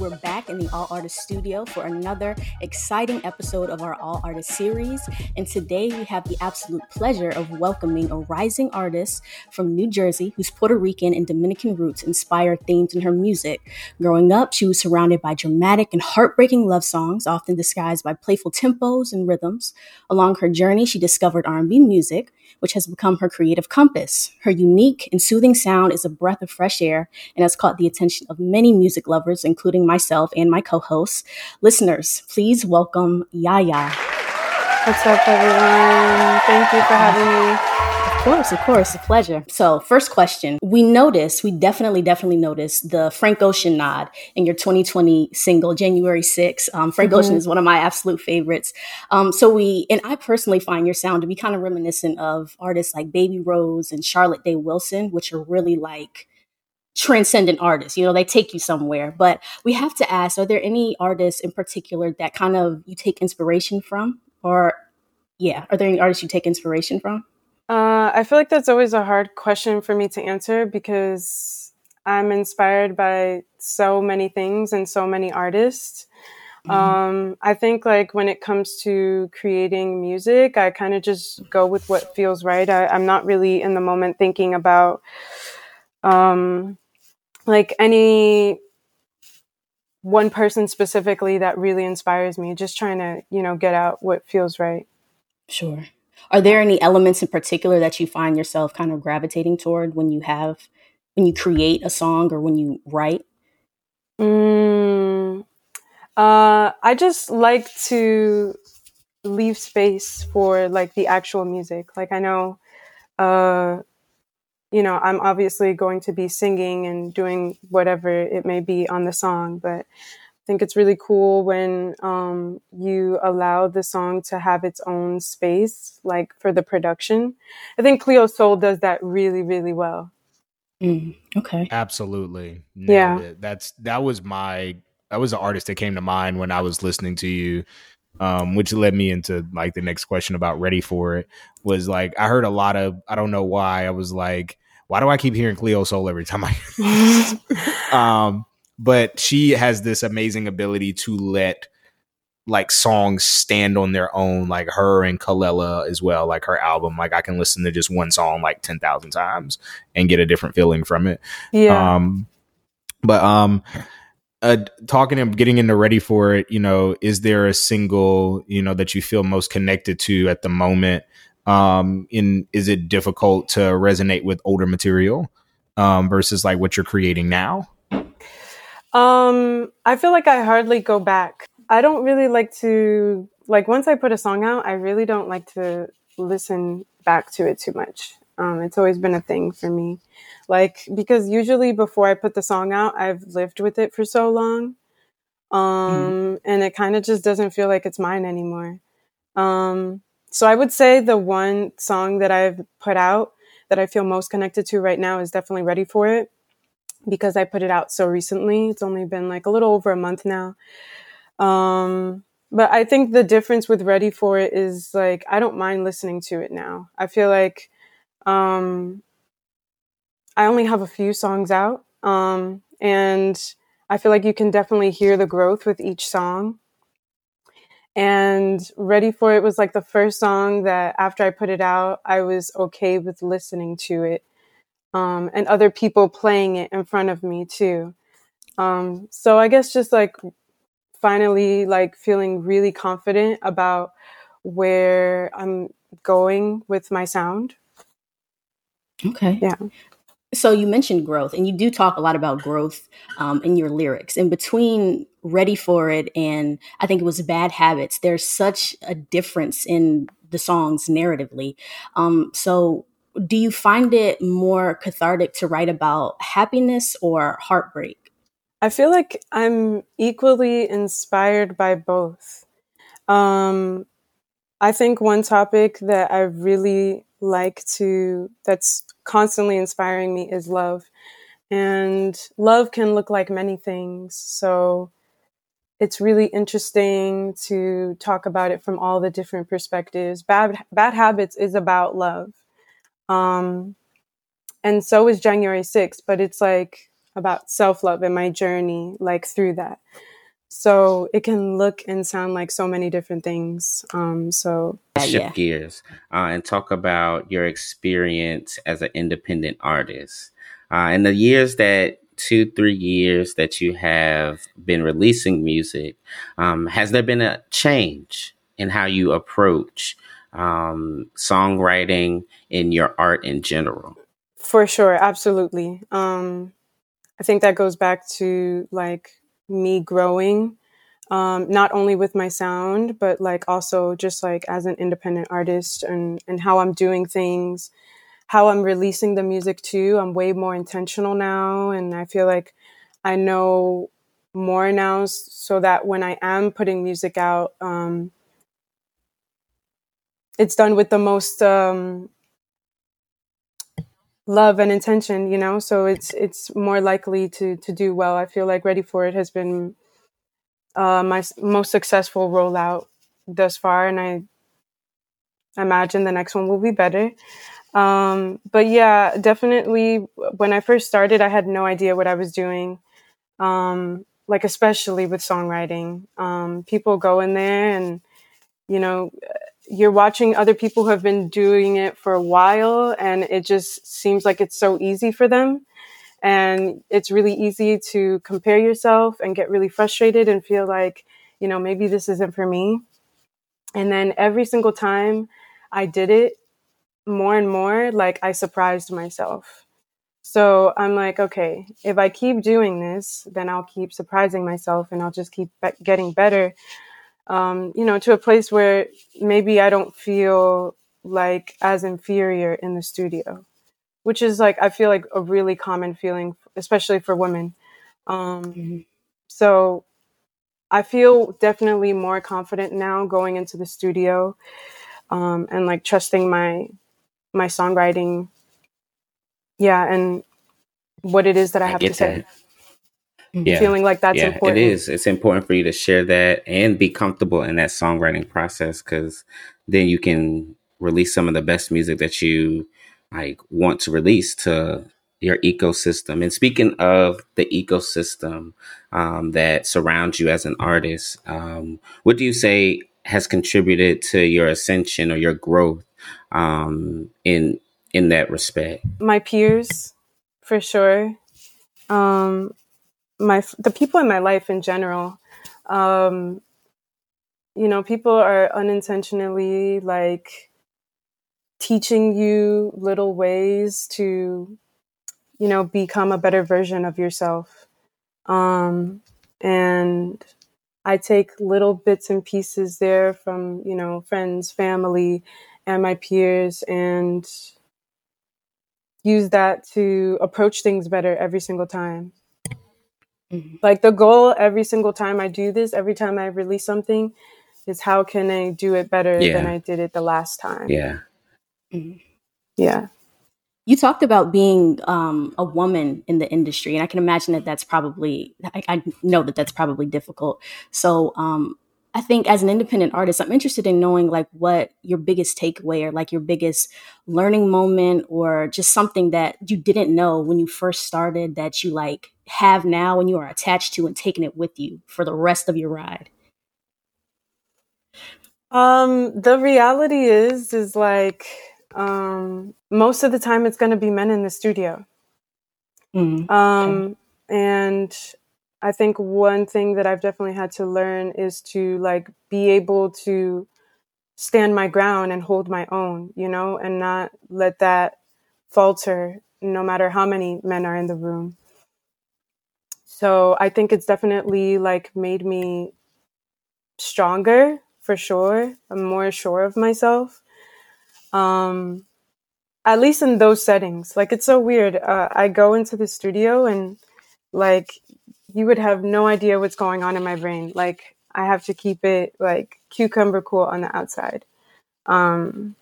We're back in the All Artist studio for another exciting episode of our All Artist series. And today we have the absolute pleasure of welcoming a rising artist from New Jersey whose Puerto Rican and Dominican roots inspire themes in her music. Growing up, she was surrounded by dramatic and heartbreaking love songs, often disguised by playful tempos and rhythms. Along her journey, she discovered R&B music, which has become her creative compass. Her unique and soothing sound is a breath of fresh air and has caught the attention of many music lovers, including myself and my co hosts. Listeners, please welcome Yaya. What's up, everyone? Thank you for having me. Of course, of course, a pleasure. So, first question. We noticed, we definitely, definitely noticed the Frank Ocean nod in your 2020 single, January 6th. Um, Frank mm-hmm. Ocean is one of my absolute favorites. Um, so, we, and I personally find your sound to be kind of reminiscent of artists like Baby Rose and Charlotte Day Wilson, which are really like, transcendent artists. You know, they take you somewhere. But we have to ask are there any artists in particular that kind of you take inspiration from? Or, yeah, are there any artists you take inspiration from? Uh, I feel like that's always a hard question for me to answer because I'm inspired by so many things and so many artists. Mm-hmm. Um, I think like when it comes to creating music, I kind of just go with what feels right. I, am not really in the moment thinking about um, like any one person specifically that really inspires me just trying to you know get out what feels right. Sure. Are there any elements in particular that you find yourself kind of gravitating toward when you have when you create a song or when you write? Mm, uh, i just like to leave space for like the actual music. Like i know uh, you know, I'm obviously going to be singing and doing whatever it may be on the song, but I think it's really cool when um, you allow the song to have its own space, like for the production. I think Cleo Sol does that really, really well. Mm, okay. Absolutely. Nailed yeah. It. That's that was my that was the artist that came to mind when I was listening to you. Um, which led me into like the next question about ready for it was like I heard a lot of I don't know why I was like why do I keep hearing Cleo Sol every time I? um, but she has this amazing ability to let like songs stand on their own, like her and Kelela as well, like her album. Like I can listen to just one song like ten thousand times and get a different feeling from it. Yeah. Um, but um, uh, talking and getting into ready for it, you know, is there a single you know that you feel most connected to at the moment? Um in is it difficult to resonate with older material um versus like what you're creating now? Um i feel like i hardly go back. I don't really like to like once i put a song out i really don't like to listen back to it too much. Um it's always been a thing for me. Like because usually before i put the song out i've lived with it for so long um mm. and it kind of just doesn't feel like it's mine anymore. Um so I would say the one song that I've put out that I feel most connected to right now is definitely Ready for It because I put it out so recently. It's only been like a little over a month now. Um, but I think the difference with Ready for It is like I don't mind listening to it now. I feel like um, I only have a few songs out. Um, and I feel like you can definitely hear the growth with each song and ready for it was like the first song that after i put it out i was okay with listening to it um, and other people playing it in front of me too. Um, so i guess just like finally like feeling really confident about where i'm going with my sound. Okay. Yeah. So you mentioned growth, and you do talk a lot about growth um, in your lyrics. And between "Ready for It" and I think it was "Bad Habits," there's such a difference in the songs narratively. Um, so, do you find it more cathartic to write about happiness or heartbreak? I feel like I'm equally inspired by both. Um, I think one topic that I really like to that's constantly inspiring me is love. And love can look like many things. So it's really interesting to talk about it from all the different perspectives. Bad Bad Habits is about love. Um, and so is January 6th, but it's like about self love and my journey, like through that. So it can look and sound like so many different things. Um, so shift yeah. gears uh, and talk about your experience as an independent artist. Uh, in the years that two, three years that you have been releasing music, um, has there been a change in how you approach um, songwriting in your art in general? For sure, absolutely. Um, I think that goes back to like me growing um, not only with my sound but like also just like as an independent artist and and how i'm doing things how i'm releasing the music too. I'm way more intentional now and i feel like i know more now so that when i am putting music out um, it's done with the most um, love and intention you know? So it's it's more likely to to do well. I feel like ready for it has been uh, my most successful rollout thus far and i imagine the next one will be better um, but yeah definitely when i first started i had no idea what i was doing. Um, like especially with songwriting. Um, people go in there and you know you're watching other people who have been doing it for a while and it just seems like it's so easy for them. And it's really easy to compare yourself and get really frustrated and feel like you know maybe this isn't for me. And then every single time i did it more and more like i surprised myself so i'm like okay if i keep doing this then i'll keep surprising myself and i'll just keep be- getting better um, you know, to a place where maybe I don't feel like as inferior in the studio, which is like, I feel like a really common feeling, especially for women. Um, mm-hmm. So I feel definitely more confident now going into the studio um, and like trusting my my songwriting. Yeah, and what it is that I, I have to that. say yeah. feeling like that's yeah, important. It is. It's important for you to share that and be comfortable in that songwriting process because then you can release some of the best music that you like want to release to your ecosystem. And speaking of the ecosystem um, that surrounds you as an artist, um, what do you say has contributed to your ascension or your growth um, in in that respect? My peers, for sure. Um, my the people in my life in general um you know people are unintentionally like teaching you little ways to you know become a better version of yourself um and i take little bits and pieces there from you know friends family and my peers and use that to approach things better every single time Mm-hmm. Like the goal every single time I do this, every time I release something, is how can I do it better yeah. than I did it the last time? Yeah. Mm-hmm. Yeah. You talked about being um, a woman in the industry, and I can imagine that that's probably, I, I know that that's probably difficult. So, um, I think as an independent artist, I'm interested in knowing like what your biggest takeaway or like your biggest learning moment or just something that you didn't know when you first started that you like have now and you are attached to and taking it with you for the rest of your ride. Um, the reality is, is like, um, most of the time it's going to be men in the studio. Mm, um, okay. and I think one thing that I've definitely had to learn is to like be able to stand my ground and hold my own, you know, and not let that falter no matter how many men are in the room. So I think it's definitely like made me stronger for sure. I'm more sure of myself. Um, at least in those settings. Like it's so weird. Uh, I go into the studio and like you would have no idea what's going on in my brain. Like I have to keep it like cucumber cool on the outside. Um,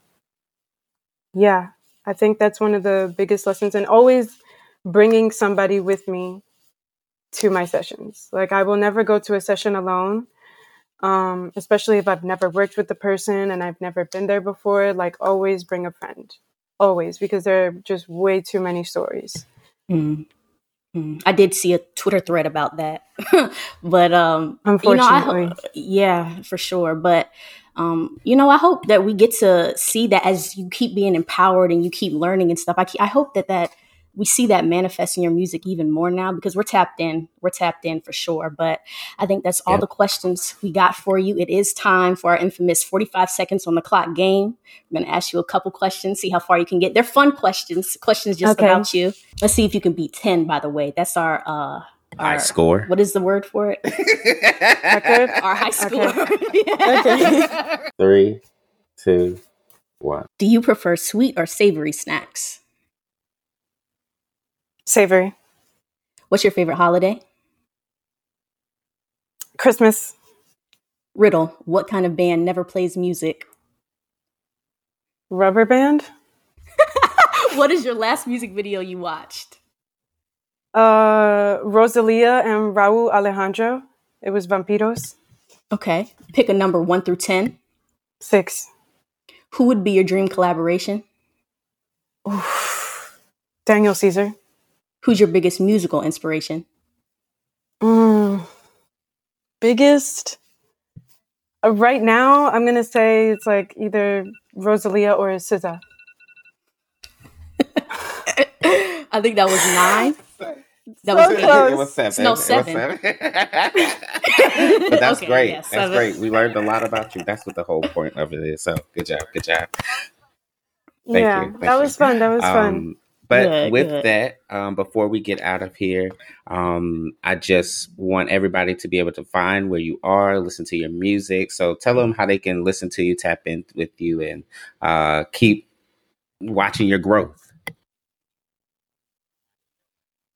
yeah, I think that's one of the biggest lessons, and always bringing somebody with me to my sessions. Like I will never go to a session alone. Um, especially if I've never worked with the person and I've never been there before, like always bring a friend. Always, because there are just way too many stories. Mm. Mm, I did see a Twitter thread about that, but um, unfortunately, you know, ho- yeah, for sure. But um, you know, I hope that we get to see that as you keep being empowered and you keep learning and stuff. I, keep, I hope that that we see that manifest in your music even more now because we're tapped in. We're tapped in for sure. But I think that's all yep. the questions we got for you. It is time for our infamous 45 seconds on the clock game. I'm going to ask you a couple questions, see how far you can get. They're fun questions, questions just okay. about you. Let's see if you can beat 10, by the way. That's our, uh, high score. What is the word for it? Our high score. Okay. okay. Three, two, one. Do you prefer sweet or savory snacks? Savory. What's your favorite holiday? Christmas. Riddle. What kind of band never plays music? Rubber band. what is your last music video you watched? Uh, Rosalia and Rauw Alejandro. It was Vampiros. Okay. Pick a number one through ten. Six. Who would be your dream collaboration? Oof. Daniel Caesar. Who's your biggest musical inspiration? Mm, biggest? Uh, right now, I'm going to say it's like either Rosalia or SZA. I think that was nine. That so was eight. It was seven. No, seven. seven. but that's okay, great. Yeah, that's great. We learned a lot about you. That's what the whole point of it is. So good job. Good job. Thank yeah, you. Thank that you. was fun. That was um, fun. But good, with good. that, um, before we get out of here, um, I just want everybody to be able to find where you are, listen to your music. So tell them how they can listen to you, tap in with you, and uh, keep watching your growth.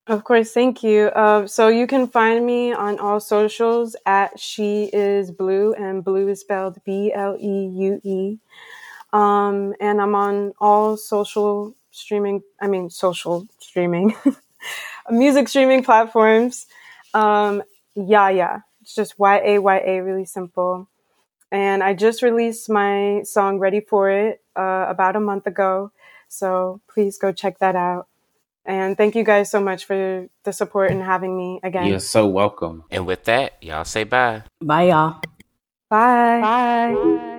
Of course, thank you. Uh, so you can find me on all socials at She Is Blue, and Blue is spelled B L E U E. Um, and I'm on all social streaming, I mean, social streaming, music streaming platforms. Um, yeah, yeah. It's just Y A Y A, really simple. And I just released my song Ready for It uh, about a month ago. So please go check that out. And thank you guys so much for the support and having me again. You're so welcome. And with that, y'all say bye. Bye, y'all. Bye. Bye. bye.